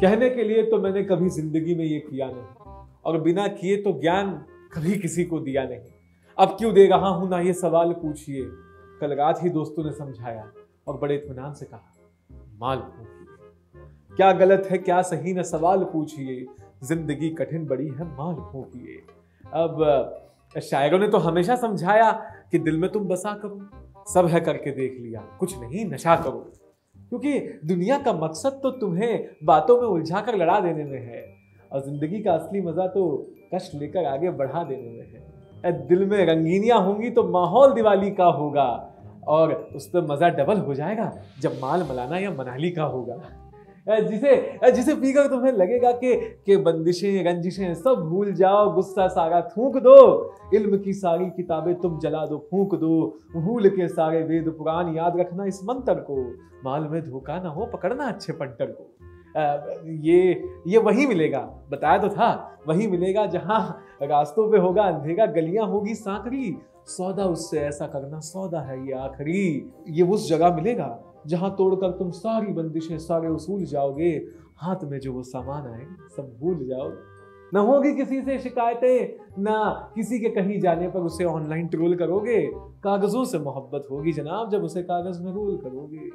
कहने के लिए तो मैंने कभी ज़िंदगी में ये किया नहीं। और बिना किए तो ज्ञान कभी किसी को दिया नहीं। अब क्यों दे रहा हूँ ना ये सवाल, पूछिए। कल रात ही दोस्तों ने समझाया और बड़े इतमान से कहा, माल फूकिए क्या गलत है, क्या सही? न सवाल पूछिए। ज़िंदगी कठिन बड़ी है, माल फूकिए। अब शायरों ने तो हमेशा समझाया कि दिल में तुम बसा करो, सब है करके देख लिया, कुछ नहीं, नशा करो। क्योंकि दुनिया का मकसद तो तुम्हें बातों में उलझा कर लड़ा देने में है और ज़िंदगी का असली मज़ा तो कष्ट लेकर आगे बढ़ा देने में है। दिल में रंगीनियाँ होंगी तो माहौल दिवाली का होगा और उस पर मज़ा डबल हो जाएगा जब माल मलाना या मनाली का होगा। जिसे जिसे पीकर तुम्हें लगेगा कि कि बंदिशें रंजिशें सब भूल जाओ, गुस्सा सारा थूक दो। इल्म की सारी किताबें तुम जला दो, फूक दो। भूल के सारे वेद पुराण याद रखना इस मंत्र को। माल में धोखा ना हो, पकड़ना अच्छे पंटर को। ये ये वही मिलेगा। बताया तो था, वही मिलेगा जहाँ रास्तों पे होगा, अंधेरा, गलियाँ होगी सांकरी। सौदा उससे ऐसा करना, सौदा है ये आखिरी। ये उस जगह मिलेगा। जहाँ तोड़कर तुम सारी बंदिशें, सारे उसूल जाओगे, हाथ में जो वो सामान आए, सब भूल जाओगे न होगी किसी से शिकायतें, ना किसी के कहीं जाने पर उसे ऑनलाइन ट्रोल करोगे। कागजों से मोहब्बत होगी जनाब, जब उसे कागज़ में रोल करोगे।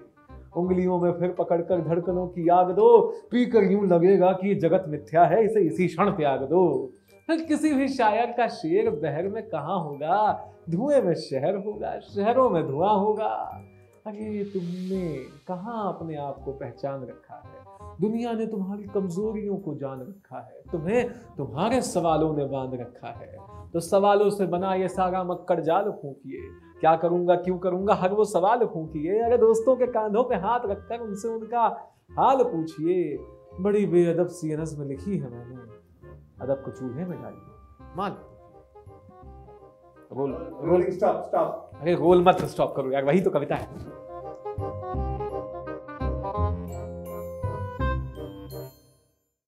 उंगलियों में फिर पकड़कर धड़कनों की आग दो। पीकर यूँ लगेगा कि ये जगत मिथ्या है, इसे इसी क्षण त्याग दो। किसी भी शायर का शेर बहर में कहा होगा? धुएँ में शहर होगा, शहरों में धुआँ होगा। अरे तुमने कहाँ अपने आप को पहचान रखा है? दुनिया ने तुम्हारी कमजोरियों को जान रखा है। तुम्हें तुम्हारे सवालों ने बाँध रखा है। तो सवालों से बना ये सारा मक्कर जाल फूकिए। क्या करूँगा, क्यों करूँगा? हर वो सवाल फूकिए। अरे दोस्तों के कांधों पे हाथ रखकर उनसे उनका हाल पूछिए। बड़ी बेअदब सी नज्म लिखी है मैंने। अदब को चूल्हे में डालिए। मान रोल रोल स्टॉप स्टॉप अरे रोल मत स्टॉप करो यार वही तो कविता है।